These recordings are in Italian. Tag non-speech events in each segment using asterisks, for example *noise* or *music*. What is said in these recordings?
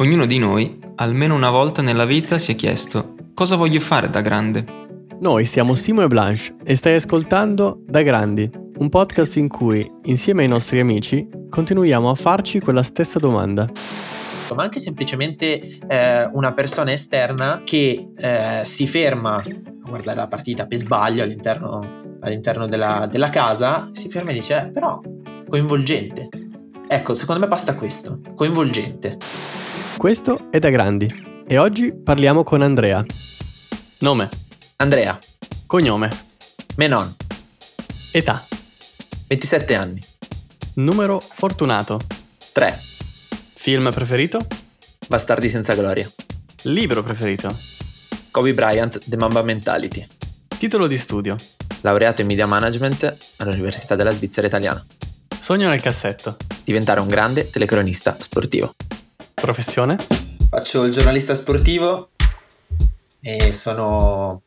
Ognuno di noi, almeno una volta nella vita, si è chiesto cosa voglio fare da grande. Noi siamo Simo e Blanche e stai ascoltando Da Grandi, un podcast in cui, insieme ai nostri amici, continuiamo a farci quella stessa domanda. Ma anche semplicemente eh, una persona esterna che eh, si ferma a guardare la partita per sbaglio all'interno, all'interno della, della, casa, si ferma e dice, eh, però coinvolgente. Ecco, secondo me basta questo, coinvolgente. Questo è Da Grandi e oggi parliamo con Andrea. Nome. Andrea. Cognome. Menon. Età. 27 anni. Numero fortunato. 3. Film preferito? Bastardi senza gloria. Libro preferito? Kobe Bryant, The Mamba Mentality. Titolo di studio? Laureato in Media Management all'Università della Svizzera Italiana. Sogno nel cassetto? Diventare un grande telecronista sportivo. Professione? Faccio il giornalista sportivo e sono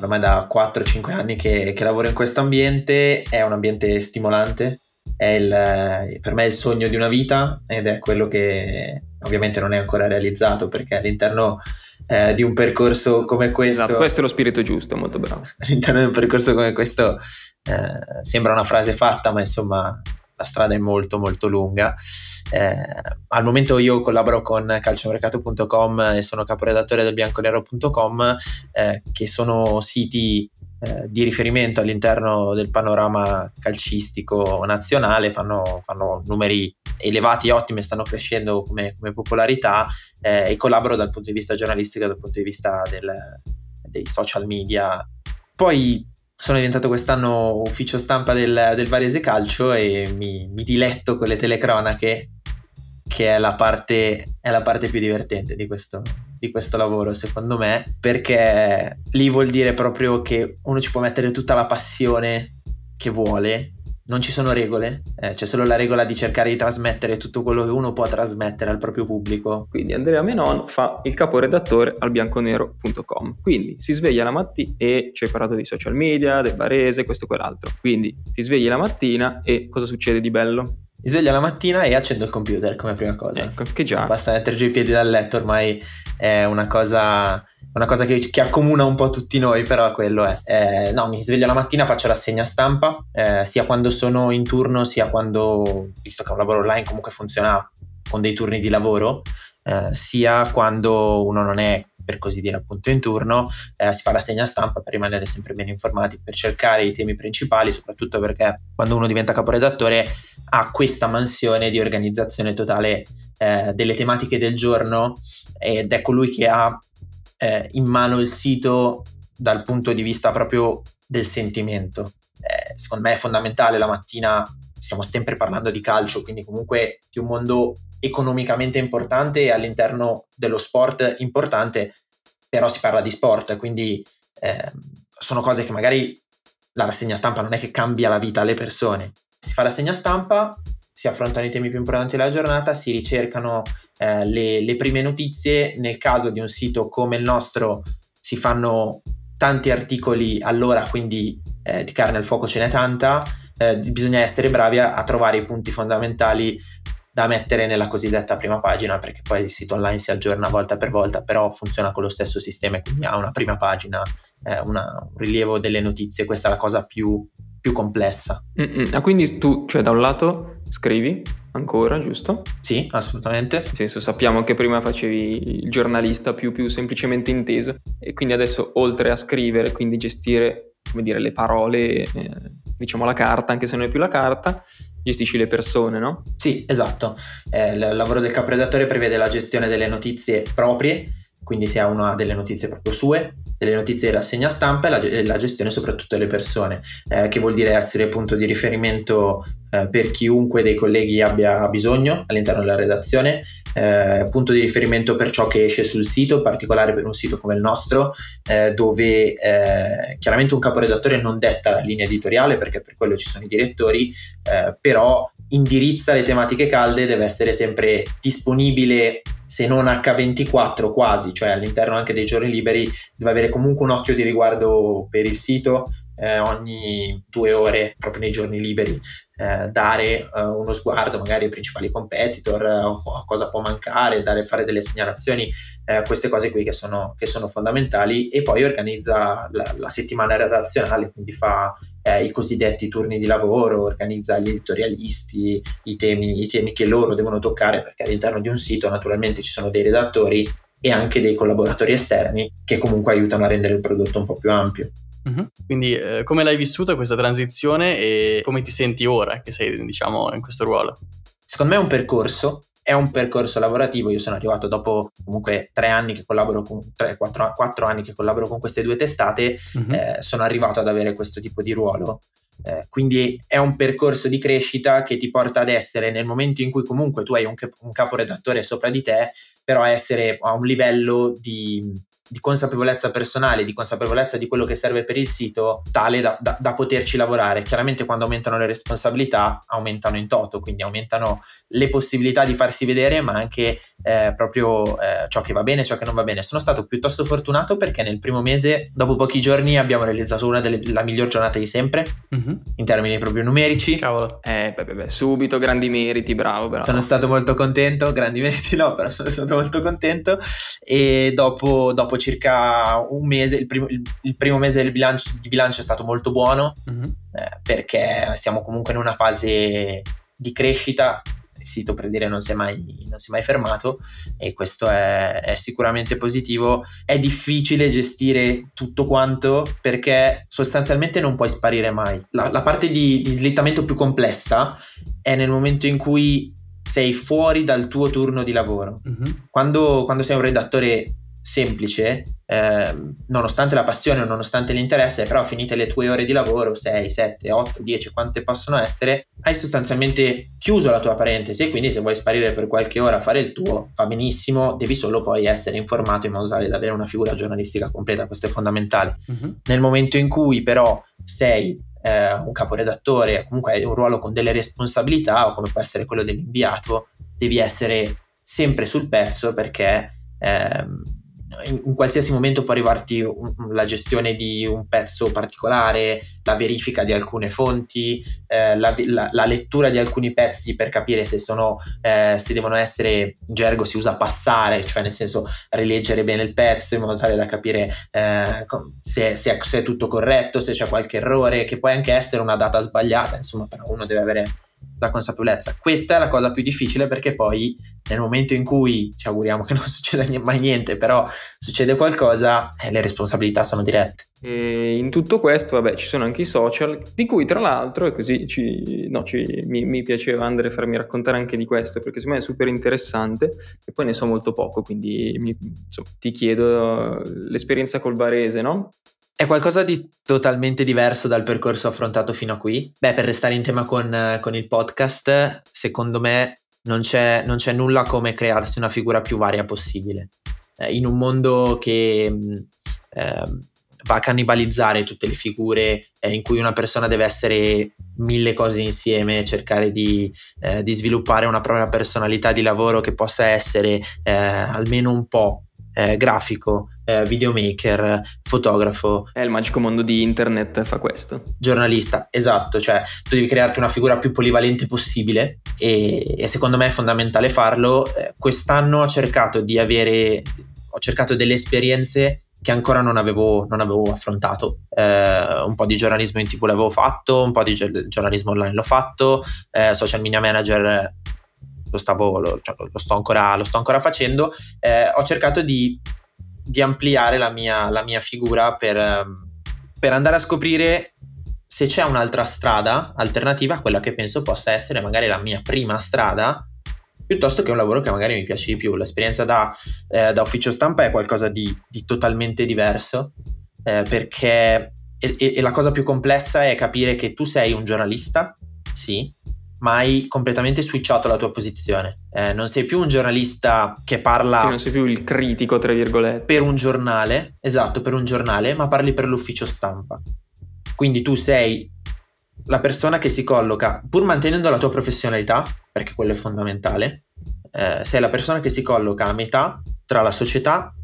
ormai da 4-5 anni che, che, lavoro in questo ambiente, è un ambiente stimolante, è il, per me è il sogno di una vita ed è quello che ovviamente non è ancora realizzato perché all'interno eh, di un percorso come questo... Esatto, questo è lo spirito giusto, molto bravo. *laughs* All'interno di un percorso come questo eh, sembra una frase fatta, ma insomma la strada è molto molto lunga. Eh, al momento io collaboro con calciomercato.com e sono caporedattore del bianconero.com eh, che sono siti eh, di riferimento all'interno del panorama calcistico nazionale, fanno, fanno numeri elevati ottimi, stanno crescendo come, come popolarità eh, e collaboro dal punto di vista giornalistico, dal punto di vista del, dei social media. Poi sono diventato quest'anno ufficio stampa del, del Varese Calcio e mi, mi, diletto con le telecronache, che è la parte, è la parte più divertente di questo, di questo lavoro, secondo me, perché lì vuol dire proprio che uno ci può mettere tutta la passione che vuole non ci sono regole, eh, c'è solo la regola di cercare di trasmettere tutto quello che uno può trasmettere al proprio pubblico. Quindi Andrea Menon fa il caporedattore al bianconero.com. Quindi si sveglia la mattina e ci hai parlato di social media, del barese, questo e quell'altro. Quindi ti svegli la mattina e cosa succede di bello? Mi sveglio la mattina e accendo il computer come prima cosa. Ecco, che già. Basta mettere giù i piedi dal letto, ormai è una cosa una cosa che, che, accomuna un po' tutti noi, però quello è. Eh, no, mi sveglio la mattina, faccio rassegna stampa, eh, sia quando sono in turno, sia quando, visto che è un lavoro online, comunque funziona con dei turni di lavoro, eh, sia quando uno non è per così dire appunto in turno, eh, si fa la segna stampa per rimanere sempre ben informati, per cercare i temi principali, soprattutto perché quando uno diventa caporedattore ha questa mansione di organizzazione totale eh, delle tematiche del giorno ed è colui che ha eh, in mano il sito dal punto di vista proprio del sentimento. Eh, secondo me è fondamentale la mattina, stiamo sempre parlando di calcio, quindi comunque di un mondo economicamente importante e all'interno dello sport importante, però si parla di sport, quindi eh, sono cose che magari la rassegna stampa non è che cambia la vita alle persone. Si fa la rassegna stampa, si affrontano i temi più importanti della giornata, si ricercano eh, le, le, prime notizie. Nel caso di un sito come il nostro si fanno tanti articoli all'ora, quindi eh, di carne al fuoco ce n'è tanta. Eh, bisogna essere bravi a, a, trovare i punti fondamentali da mettere nella cosiddetta prima pagina, perché poi il sito online si aggiorna volta per volta, però funziona con lo stesso sistema e quindi ha una prima pagina, eh, una, un rilievo delle notizie. Questa è la cosa più più complessa. Ah, quindi tu, cioè da un lato scrivi ancora, giusto? Sì, assolutamente. Nel senso, sappiamo che prima facevi il giornalista più, più semplicemente inteso e quindi adesso oltre a scrivere, quindi gestire, come dire, le parole, eh, diciamo la carta, anche se non è più la carta, gestisci le persone, no? Sì, esatto. Eh, il lavoro del caporedattore prevede la gestione delle notizie proprie, quindi si ha una delle notizie proprio sue, delle notizie della segna stampa e la, e la gestione soprattutto delle persone, eh, che vuol dire essere punto di riferimento eh, per chiunque dei colleghi abbia bisogno all'interno della redazione, eh, punto di riferimento per ciò che esce sul sito, in particolare per un sito come il nostro, eh, dove eh, chiaramente un caporedattore non detta la linea editoriale perché per quello ci sono i direttori, eh, però indirizza le tematiche calde, deve essere sempre disponibile se non H24 quasi, cioè all'interno anche dei giorni liberi, deve avere comunque un occhio di riguardo per il sito, eh, ogni due ore, proprio nei giorni liberi, eh, dare eh, uno sguardo magari ai principali competitor, eh, a cosa può mancare, dare, fare delle segnalazioni, eh, queste cose qui che sono, che sono fondamentali e poi organizza la, la settimana redazionale, quindi fa eh, i cosiddetti turni di lavoro, organizza gli editorialisti, i temi, i temi che loro devono toccare, perché all'interno di un sito naturalmente ci sono dei redattori e anche dei collaboratori esterni che comunque aiutano a rendere il prodotto un po' più ampio. Uh-huh. Quindi eh, come l'hai vissuta questa transizione e come ti senti ora che sei diciamo in questo ruolo? Secondo me è un percorso, è un percorso lavorativo, io sono arrivato dopo comunque tre anni che collaboro con, tre, quattro, quattro anni che collaboro con queste due testate, uh-huh. eh, sono arrivato ad avere questo tipo di ruolo. Eh, quindi è un percorso di crescita che ti porta ad essere nel momento in cui comunque tu hai un, un caporedattore sopra di te, però essere a un livello di, di consapevolezza personale, di consapevolezza di quello che serve per il sito, tale da, da, da, poterci lavorare. Chiaramente quando aumentano le responsabilità aumentano in toto, quindi aumentano le possibilità di farsi vedere, ma anche eh, proprio eh, ciò che va bene e ciò che non va bene. Sono stato piuttosto fortunato perché nel primo mese, dopo pochi giorni, abbiamo realizzato una delle la miglior giornata di sempre, mm-hmm. in termini proprio numerici. Cavolo. Eh, beh, beh, beh, subito grandi meriti, bravo, bravo. Sono stato molto contento, grandi meriti no, però sono stato molto contento e dopo, dopo circa un mese, il primo, il, il primo mese del bilancio, di bilancio è stato molto buono mm-hmm. eh, perché siamo comunque in una fase di crescita il sito per dire non si è mai, non si è mai fermato e questo è, è, sicuramente positivo. È difficile gestire tutto quanto perché sostanzialmente non puoi sparire mai. La, la parte di, di slittamento più complessa è nel momento in cui sei fuori dal tuo turno di lavoro. Mm-hmm. Quando, quando sei un redattore semplice, eh, nonostante la passione o nonostante l'interesse, però finite le tue ore di lavoro, 6, 7, 8, 10, quante possono essere, hai sostanzialmente chiuso la tua parentesi e quindi se vuoi sparire per qualche ora a fare il tuo, va benissimo, devi solo poi essere informato in modo tale da avere una figura giornalistica completa, questo è fondamentale. Uh-huh. Nel momento in cui però sei eh, un caporedattore, comunque hai un ruolo con delle responsabilità o come può essere quello dell'inviato, devi essere sempre sul pezzo perché... Ehm, in, qualsiasi momento può arrivarti la gestione di un pezzo particolare, la verifica di alcune fonti, eh, la, la, la, lettura di alcuni pezzi per capire se sono, eh, se devono essere, in gergo si usa passare, cioè nel senso rileggere bene il pezzo in modo tale da capire eh, se, se, è, se, è, tutto corretto, se c'è qualche errore, che può anche essere una data sbagliata, insomma, però uno deve avere la consapevolezza. Questa è la cosa più difficile perché poi nel momento in cui ci auguriamo che *laughs* non succeda mai niente, però succede qualcosa, eh, le responsabilità sono dirette. E in tutto questo, vabbè, ci sono anche i social, di cui tra l'altro, e così ci, no, ci, mi, mi, piaceva Andre farmi raccontare anche di questo, perché secondo me è super interessante e poi ne so molto poco, quindi mi, insomma, ti chiedo l'esperienza col Barese, no? È qualcosa di totalmente diverso dal percorso affrontato fino a qui. Beh, per restare in tema con, con il podcast, secondo me non c'è, non c'è, nulla come crearsi una figura più varia possibile. Eh, in un mondo che eh, va a cannibalizzare tutte le figure eh, in cui una persona deve essere mille cose insieme, cercare di, eh, di sviluppare una propria personalità di lavoro che possa essere eh, almeno un po' eh, grafico, eh, videomaker, fotografo. È il magico mondo di internet fa questo. Giornalista, esatto, cioè tu devi crearti una figura più polivalente possibile e, e secondo me è fondamentale farlo. Eh, quest'anno ho cercato di avere, ho cercato delle esperienze che ancora non avevo, non avevo affrontato. Eh, un po' di giornalismo in tv l'avevo fatto, un po' di giornalismo online l'ho fatto, eh, social media manager lo, stavo, lo, cioè, lo, sto, ancora, lo sto ancora facendo, eh, ho cercato di, di ampliare la mia, la mia figura per, ehm, per andare a scoprire se c'è un'altra strada alternativa a quella che penso possa essere magari la mia prima strada, piuttosto che un lavoro che magari mi piace di più. L'esperienza da, eh, da ufficio stampa è qualcosa di, di totalmente diverso, eh, perché e, e, la cosa più complessa è capire che tu sei un giornalista, sì, ma hai completamente switchato la tua posizione. Eh, non sei più un giornalista che parla... Sì, non sei più il critico, tra virgolette. Per un giornale, esatto, per un giornale, ma parli per l'ufficio stampa. Quindi tu sei la persona che si colloca, pur mantenendo la tua professionalità, perché quello è fondamentale, eh, sei la persona che si colloca a metà tra la società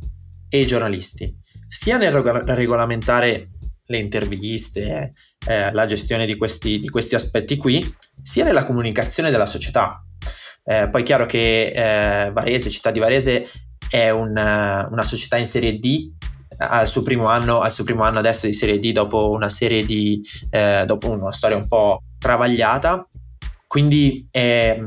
e i giornalisti, sia nel regolamentare le interviste, eh, la gestione di questi, di questi, aspetti qui, sia nella comunicazione della società. Eh, poi è chiaro che eh, Varese, città di Varese, è una, una società in Serie D al suo primo anno, al suo primo anno adesso di Serie D dopo una serie di eh, dopo una storia un po' travagliata quindi è,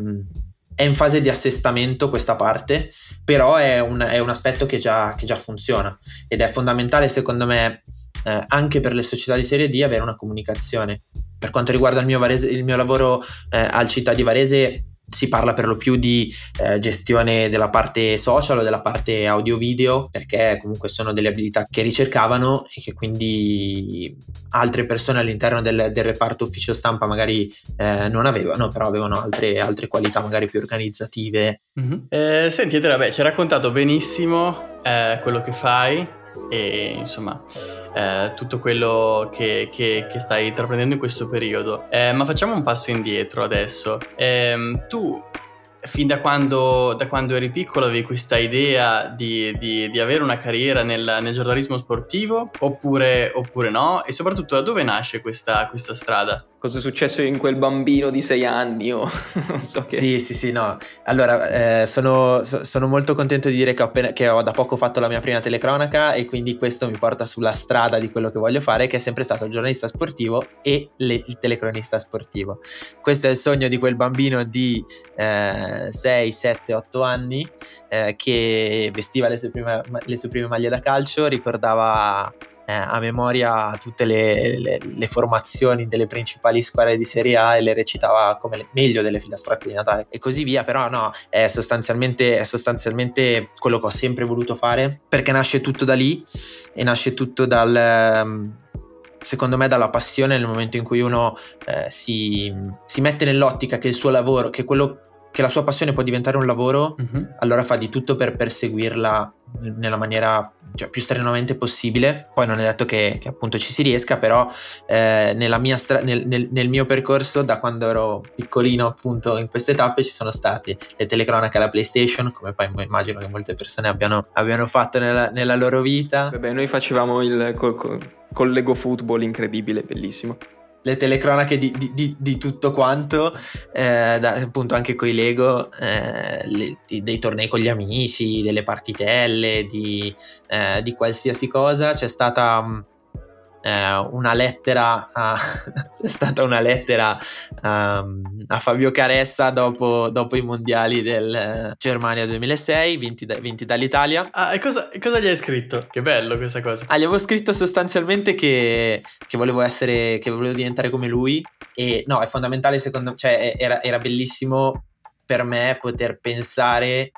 è, in fase di assestamento questa parte però è un, è un aspetto che già, che già, funziona ed è fondamentale secondo me eh, anche per le società di Serie D avere una comunicazione per quanto riguarda il mio, Varese, il mio lavoro eh, al città di Varese si parla per lo più di eh, gestione della parte social o della parte audio-video perché comunque sono delle abilità che ricercavano e che quindi altre persone all'interno del, del reparto ufficio stampa magari eh, non avevano, però avevano altre, altre, qualità magari più organizzative. Mm-hmm. Eh, senti, Andrea, ci hai raccontato benissimo eh, quello che fai e insomma eh, tutto quello che, che, che, stai intraprendendo in questo periodo. Eh, ma facciamo un passo indietro adesso. Eh, tu fin da quando, da quando, eri piccolo avevi questa idea di, di, di avere una carriera nel, nel giornalismo sportivo oppure, oppure, no? E soprattutto da dove nasce questa, questa strada? Cosa è successo in quel bambino di sei anni o *laughs* non so che... Sì, sì, sì, no. Allora, eh, sono, so, sono, molto contento di dire che ho, appena, che ho, da poco fatto la mia prima telecronaca e quindi questo mi porta sulla strada di quello che voglio fare, che è sempre stato il giornalista sportivo e le, il telecronista sportivo. Questo è il sogno di quel bambino di eh, 6, 7, 8 anni eh, che vestiva le sue, prime, le sue prime maglie da calcio, ricordava eh, a memoria tutte le, le, le, formazioni delle principali squadre di Serie A e le recitava come le, meglio delle filastrocche di Natale e così via, però no, è sostanzialmente, è sostanzialmente quello che ho sempre voluto fare perché nasce tutto da lì e nasce tutto dal ehm, secondo me dalla passione nel momento in cui uno eh, si, si, mette nell'ottica che il suo lavoro, che, quello, che la sua passione può diventare un lavoro, uh-huh. allora fa di tutto per perseguirla nella maniera cioè, più strenuamente possibile. Poi non è detto che, che appunto ci si riesca, però eh, stra- nel, nel, nel, mio percorso, da quando ero piccolino, appunto in queste tappe, ci sono state le telecronache alla PlayStation, come poi immagino che molte persone abbiano, abbiano fatto nella, nella, loro vita. Vabbè, noi facevamo il col, col, col Lego Football incredibile, bellissimo le telecronache di, di, di, di tutto quanto, eh, da, appunto anche con i Lego, eh, le, dei tornei con gli amici, delle partitelle, di, eh, qualsiasi cosa. C'è stata mm, eh, una lettera a, *laughs* c'è stata una lettera um, a Fabio Caressa dopo, dopo, i mondiali del eh, Germania 2006 vinti, da, vinti dall'Italia. Ah e cosa, cosa, gli hai scritto? che bello questa cosa. Ah gli avevo scritto sostanzialmente che, che volevo essere che volevo diventare come lui. E no è fondamentale secondo me cioè era, era bellissimo per me poter pensare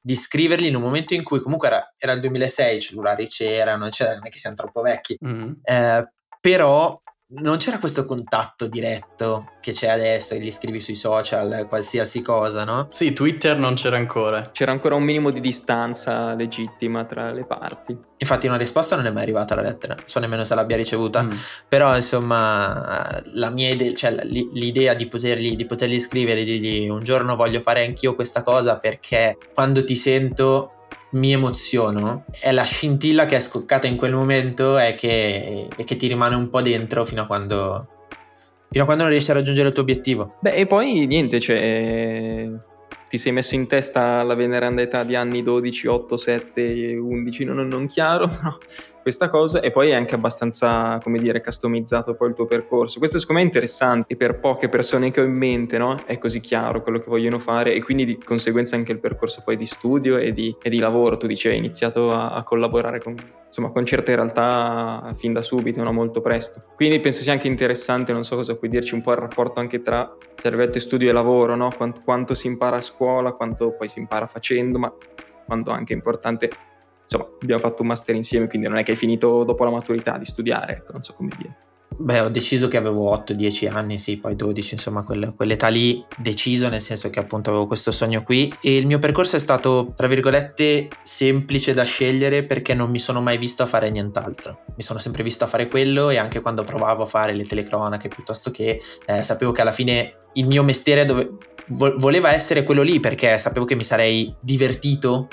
di scriverli in un momento in cui comunque era, era il 2006, i cellulari c'erano, eccetera, non è che siamo troppo vecchi, mm-hmm. eh, però non c'era questo contatto diretto che c'è adesso, che gli scrivi sui social, qualsiasi cosa, no? Sì, Twitter non c'era ancora. C'era ancora un minimo di distanza legittima tra le parti. Infatti una risposta non è mai arrivata alla lettera, non so nemmeno se l'abbia ricevuta, mm. però insomma la mia idea, cioè l'idea di potergli, di potergli scrivere, di dirgli un giorno voglio fare anch'io questa cosa perché quando ti sento mi emoziono è la scintilla che è scoccata in quel momento e che, che ti rimane un po' dentro fino a quando fino a quando non riesci a raggiungere il tuo obiettivo. Beh, e poi niente, cioè, ti sei messo in testa la veneranda età di anni 12, 8, 7, 11, non, non chiaro, *laughs* però questa cosa e poi è anche abbastanza, come dire, customizzato poi il tuo percorso. Questo secondo me è interessante per poche persone che ho in mente, no? È così chiaro quello che vogliono fare e quindi di conseguenza anche il percorso poi di studio e di, e di lavoro. Tu dicevi, hai iniziato a, a collaborare con, insomma, con certe realtà fin da subito, no? molto presto. Quindi penso sia anche interessante, non so cosa puoi dirci, un po' il rapporto anche tra, tra studio e lavoro, no? Quanto, quanto si impara a scuola, quanto poi si impara facendo, ma quanto anche è importante insomma, abbiamo fatto un master insieme, quindi non è che hai finito dopo la maturità di studiare, ecco, non so come dire. Beh, ho deciso che avevo 8-10 anni, sì, poi 12, insomma, quelle, quell'età lì, deciso, nel senso che appunto avevo questo sogno qui. E il mio percorso è stato, tra virgolette, semplice da scegliere perché non mi sono mai visto a fare nient'altro. Mi sono sempre visto a fare quello e anche quando provavo a fare le telecronache piuttosto che eh, sapevo che alla fine il mio mestiere dove, vo- voleva essere quello lì perché sapevo che mi sarei divertito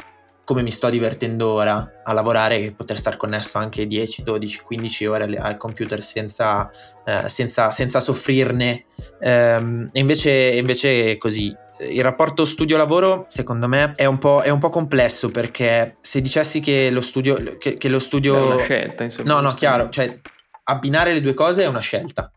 come mi sto divertendo ora a lavorare e poter stare connesso anche 10, 12, 15 ore al computer senza, eh, senza, senza soffrirne. Ehm, e invece, invece è così. Il rapporto studio-lavoro, secondo me, è un, po', è un po' complesso perché se dicessi che lo studio. Che, che lo studio... È una scelta, insomma. No, no, chiaro. Cioè, abbinare le due cose è una scelta.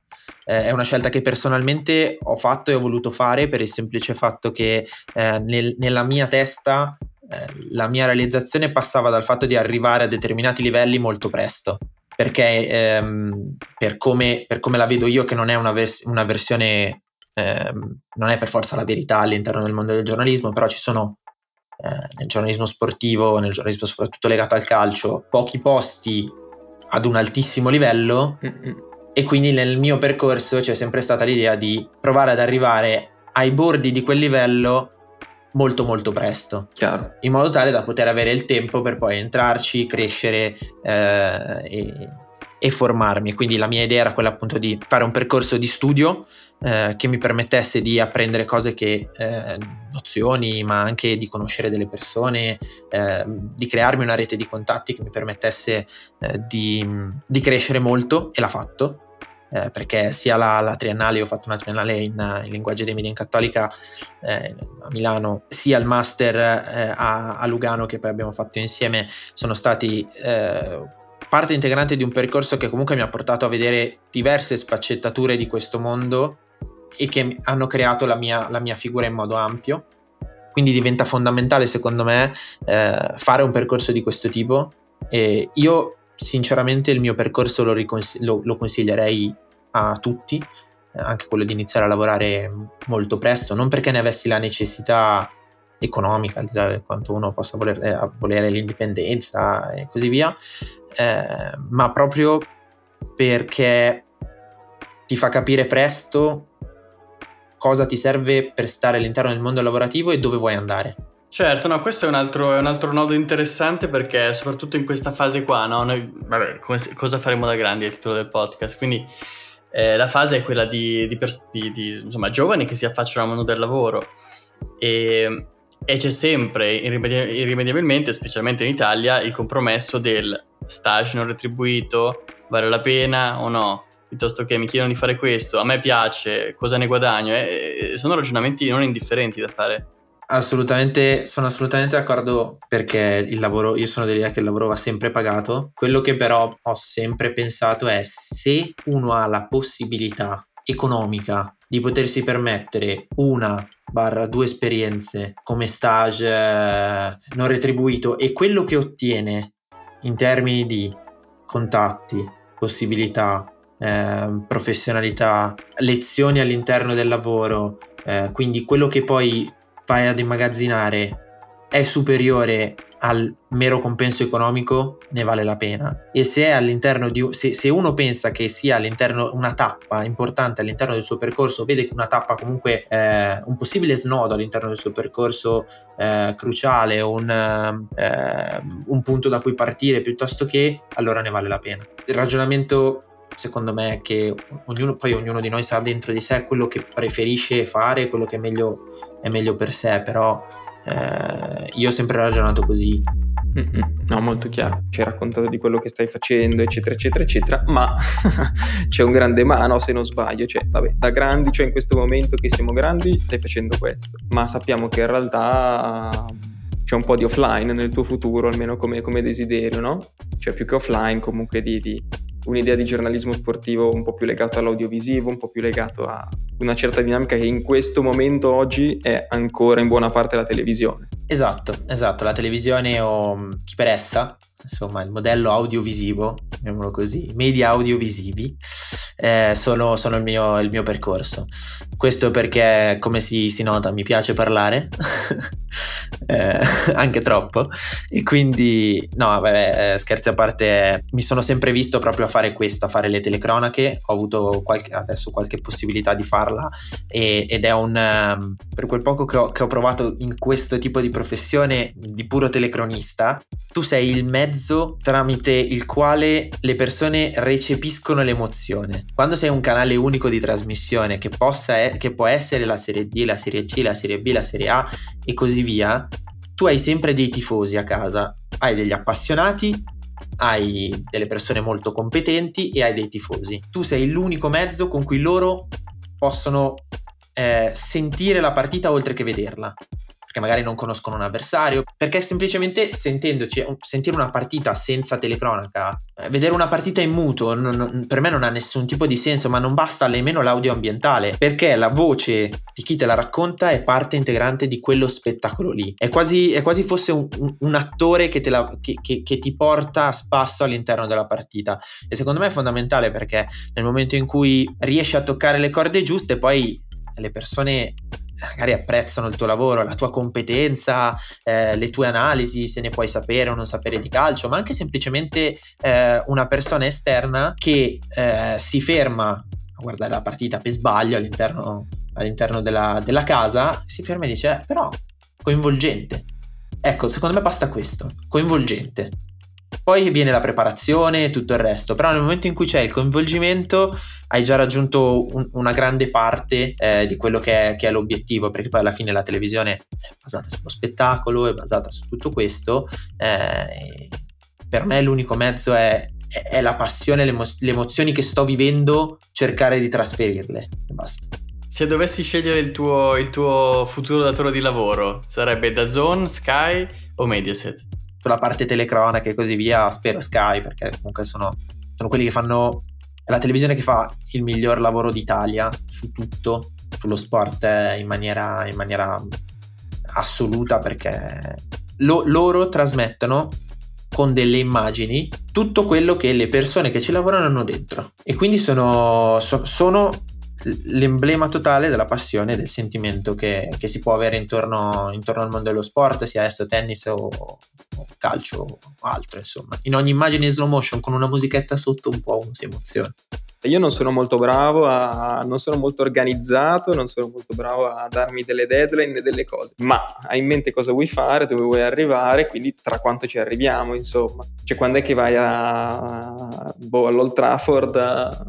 Eh, è una scelta che personalmente ho fatto e ho voluto fare per il semplice fatto che eh, nel, nella mia testa eh, la mia realizzazione passava dal fatto di arrivare a determinati livelli molto presto. Perché ehm, per, come, per, come, la vedo io, che non è una, vers- una versione, ehm, non è per forza la verità all'interno del mondo del giornalismo, però ci sono eh, nel giornalismo sportivo, nel giornalismo soprattutto legato al calcio, pochi posti ad un altissimo livello. Mm-mm. E quindi nel mio percorso c'è sempre stata l'idea di provare ad arrivare ai bordi di quel livello molto molto presto. Chiaro. In modo tale da poter avere il tempo per poi entrarci, crescere eh, e, e, formarmi. Quindi la mia idea era quella appunto di fare un percorso di studio eh, che mi permettesse di apprendere cose che, eh, nozioni, ma anche di conoscere delle persone, eh, di crearmi una rete di contatti che mi permettesse eh, di, di crescere molto e l'ha fatto eh, perché sia la, la, triennale, ho fatto una triennale in, in linguaggio dei media in cattolica eh, a Milano, sia il master eh, a, a, Lugano che poi abbiamo fatto insieme, sono stati eh, parte integrante di un percorso che comunque mi ha portato a vedere diverse sfaccettature di questo mondo e che hanno creato la mia, la mia figura in modo ampio. Quindi diventa fondamentale secondo me eh, fare un percorso di questo tipo. E io sinceramente il mio percorso lo, ricons- lo, lo consiglierei a tutti, anche quello di iniziare a lavorare molto presto, non perché ne avessi la necessità economica, di dare quanto uno possa voler, eh, volere l'indipendenza e così via, eh, ma proprio perché ti fa capire presto cosa ti serve per stare all'interno del mondo lavorativo e dove vuoi andare. Certo, no, questo è un, altro, è un altro nodo interessante perché soprattutto in questa fase qua, no? Noi, vabbè, come, cosa faremo da grandi è il titolo del podcast, quindi eh, la fase è quella di, di, pers- di, di insomma, giovani che si affacciano al mondo del lavoro e, e c'è sempre, irrimedi- irrimediabilmente, specialmente in Italia, il compromesso del stage non retribuito, vale la pena o no? piuttosto che mi chiedono di fare questo, a me piace, cosa ne guadagno? E, sono ragionamenti non indifferenti da fare. Assolutamente, sono assolutamente d'accordo perché il lavoro, io sono dell'idea che il lavoro va sempre pagato. Quello che però ho sempre pensato è se uno ha la possibilità economica di potersi permettere una barra due esperienze come stage eh, non retribuito e quello che ottiene in termini di contatti, possibilità, eh, professionalità, lezioni all'interno del lavoro, eh, quindi quello che poi vai ad immagazzinare è superiore al mero compenso economico, ne vale la pena. E se, è all'interno di, se, se uno pensa che sia all'interno una tappa importante all'interno del suo percorso, vede che una tappa comunque eh, un possibile snodo all'interno del suo percorso eh, cruciale un, eh, un punto da cui partire piuttosto che, allora ne vale la pena. Il ragionamento secondo me che ognuno, poi ognuno di noi sa dentro di sé quello che preferisce fare, quello che è meglio è meglio per sé, però eh, io ho sempre ragionato così. No, molto chiaro. Ci hai raccontato di quello che stai facendo, eccetera, eccetera, eccetera, ma *laughs* c'è un grande ma, no, se non sbaglio. Cioè, vabbè, da grandi, cioè in questo momento che siamo grandi, stai facendo questo. Ma sappiamo che in realtà c'è un po' di offline nel tuo futuro, almeno come, come desiderio, no? Cioè, più che offline, comunque di, di un'idea di giornalismo sportivo un po' più legato all'audiovisivo, un po' più legato a una certa dinamica che in questo momento oggi è ancora in buona parte la televisione. Esatto, esatto, la televisione o chi per essa, insomma il modello audiovisivo, chiamiamolo così, media audiovisivi, eh, sono, sono il, mio, il, mio, percorso. Questo perché, come si, si nota, mi piace parlare, *laughs* *laughs* eh, anche troppo, e quindi, no, vabbè, eh, scherzi a parte, mi sono sempre visto proprio a fare questo, a fare le telecronache, ho avuto qualche, adesso qualche possibilità di farla. E, ed è un, um, per quel poco che ho, che ho provato in questo tipo di professione di puro telecronista, tu sei il mezzo tramite il quale le persone recepiscono l'emozione. Quando sei un canale unico di trasmissione che, possa, che può essere la serie D, la serie C, la serie B, la serie A e così via, tu hai sempre dei tifosi a casa, hai degli appassionati, hai delle persone molto competenti e hai dei tifosi. Tu sei l'unico mezzo con cui loro possono eh, sentire la partita oltre che vederla perché magari non conoscono un avversario, perché semplicemente sentendoci, sentire una partita senza telecronaca, eh, vedere una partita in muto, non, non, per me non ha nessun tipo di senso, ma non basta nemmeno l'audio ambientale, perché la voce di chi te la racconta è parte integrante di quello spettacolo lì. È quasi, è quasi fosse un, un, attore che, la, che, che, che ti porta a spasso all'interno della partita. E secondo me è fondamentale perché nel momento in cui riesci a toccare le corde giuste, poi le persone magari apprezzano il tuo lavoro, la tua competenza, eh, le tue analisi, se ne puoi sapere o non sapere di calcio, ma anche semplicemente eh, una persona esterna che eh, si ferma a guardare la partita per sbaglio all'interno, all'interno della, della, casa, si ferma e dice, eh, però coinvolgente. Ecco, secondo me basta questo, coinvolgente. Poi viene la preparazione e tutto il resto, però nel momento in cui c'è il coinvolgimento hai già raggiunto un, una grande parte eh, di quello che è, che è, l'obiettivo, perché poi alla fine la televisione è basata sullo spettacolo, è basata su tutto questo. Eh, per me l'unico mezzo è, è la passione, le, emo- le emozioni che sto vivendo, cercare di trasferirle. Basta. Se dovessi scegliere il tuo, il tuo futuro datore di lavoro, sarebbe da Zone, Sky o Mediaset? Sulla parte telecronaca e così via, spero Sky, perché comunque sono, sono quelli che fanno è la televisione che fa il miglior lavoro d'Italia su tutto, sullo sport in maniera, in maniera assoluta perché lo, loro trasmettono con delle immagini tutto quello che le persone che ci lavorano hanno dentro. E quindi sono, so, sono l'emblema totale della passione e del sentimento che, che si può avere intorno, intorno, al mondo dello sport, sia esso tennis o, o, calcio o altro, insomma. In ogni immagine in slow motion con una musichetta sotto un po' uno si emoziona. Io non sono molto bravo, a, non sono molto organizzato, non sono molto bravo a darmi delle deadline e delle cose, ma hai in mente cosa vuoi fare, dove vuoi arrivare, quindi tra quanto ci arriviamo, insomma. Cioè quando è che vai a, boh, all'Old Trafford a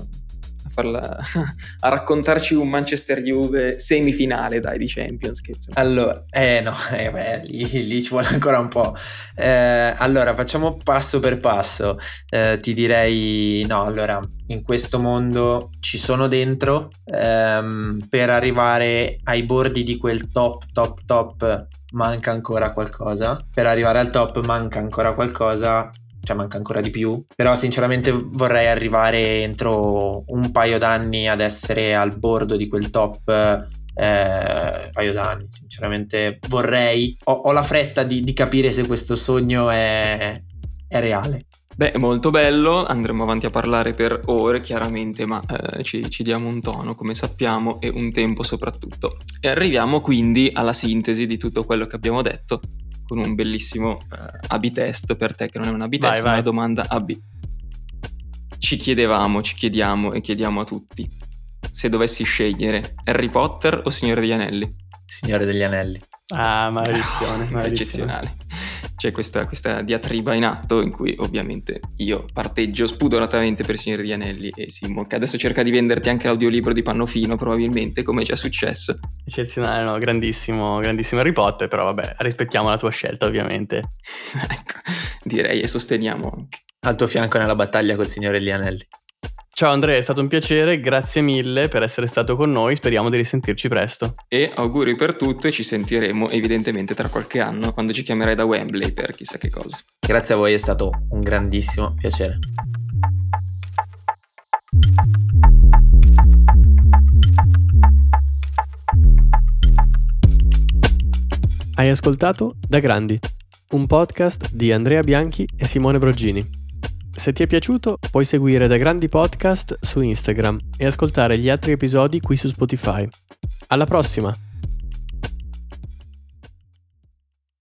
farla, *laughs* a raccontarci un Manchester Juve semifinale dai di Champions. Che, allora, eh no, *laughs* eh, beh, lì, lì, ci vuole ancora un po'. Eh, allora, facciamo passo per passo. Eh, ti direi, no, allora, in questo mondo ci sono dentro ehm, per arrivare ai bordi di quel top, top, top manca ancora qualcosa. Per arrivare al top manca ancora qualcosa cioè manca ancora di più, però sinceramente vorrei arrivare entro un paio d'anni ad essere al bordo di quel top eh, un paio d'anni, sinceramente vorrei, ho, ho la fretta di, di, capire se questo sogno è, è reale. Beh, molto bello, andremo avanti a parlare per ore chiaramente, ma eh, ci, ci, diamo un tono come sappiamo e un tempo soprattutto. E arriviamo quindi alla sintesi di tutto quello che abbiamo detto con un bellissimo uh, A-B test per te che non è un A-B test, ma una domanda A-B. Ci chiedevamo, ci chiediamo e chiediamo a tutti se dovessi scegliere Harry Potter o Signore degli Anelli. Signore degli Anelli. Ah, maledizione, *laughs* maledizione. eccezionale c'è questa, questa, diatriba in atto in cui ovviamente io parteggio spudoratamente per Signore di Anelli e Simon che adesso cerca di venderti anche l'audiolibro di Pannofino probabilmente come è già successo. Eccezionale, no? grandissimo, grandissimo Harry Potter, però vabbè rispettiamo la tua scelta ovviamente. *laughs* ecco, direi e sosteniamo anche. Al tuo fianco nella battaglia col Signore degli Anelli. Ciao Andrea, è stato un piacere, grazie mille per essere stato con noi, speriamo di risentirci presto. E auguri per tutto e ci sentiremo evidentemente tra qualche anno quando ci chiamerai da Wembley per chissà che cosa. Grazie a voi, è stato un grandissimo piacere. Hai ascoltato Da Grandi, un podcast di Andrea Bianchi e Simone Broggini. Se ti è piaciuto, puoi seguire Da Grandi Podcast su Instagram e ascoltare gli altri episodi qui su Spotify. Alla prossima!